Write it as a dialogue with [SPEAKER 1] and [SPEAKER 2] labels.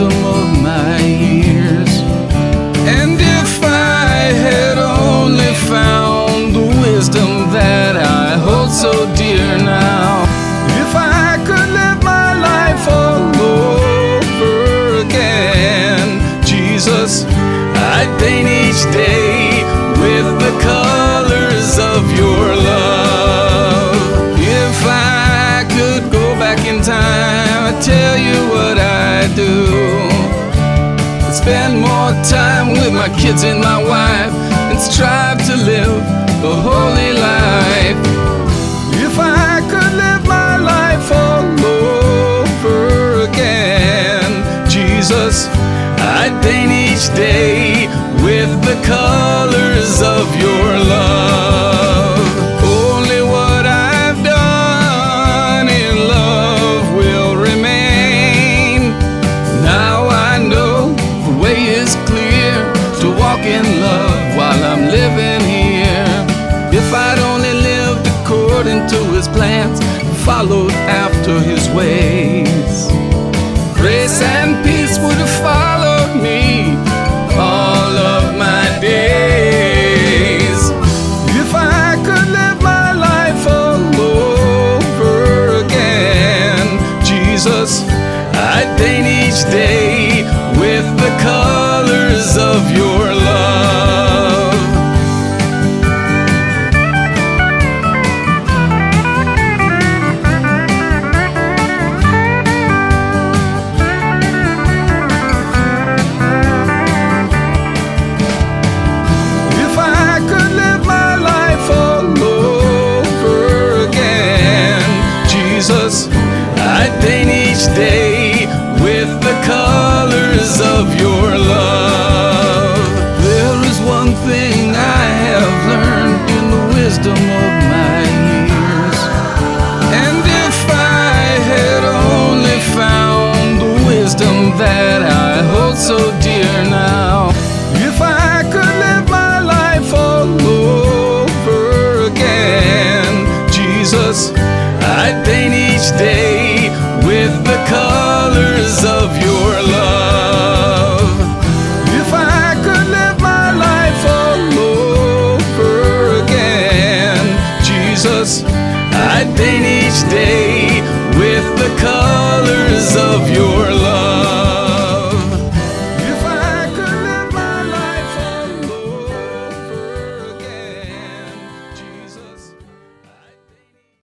[SPEAKER 1] wisdom of my years. And if I had only found the wisdom that I hold so dear now, if I could live my life all over again, Jesus, I'd paint each day with the colors of your love. If I could go back in time, I'd tell you spend more time with my kids and my wife and strive to live a holy life. If I could live my life all over again, Jesus, I'd paint each day in love while I'm living here. If I'd only lived according to his plans, followed after his ways, wisdom of my years. And if I had only found the wisdom that I hold so dear now, if I could live my life all over again, Jesus, I'd paint each day. I'd paint each day with the color.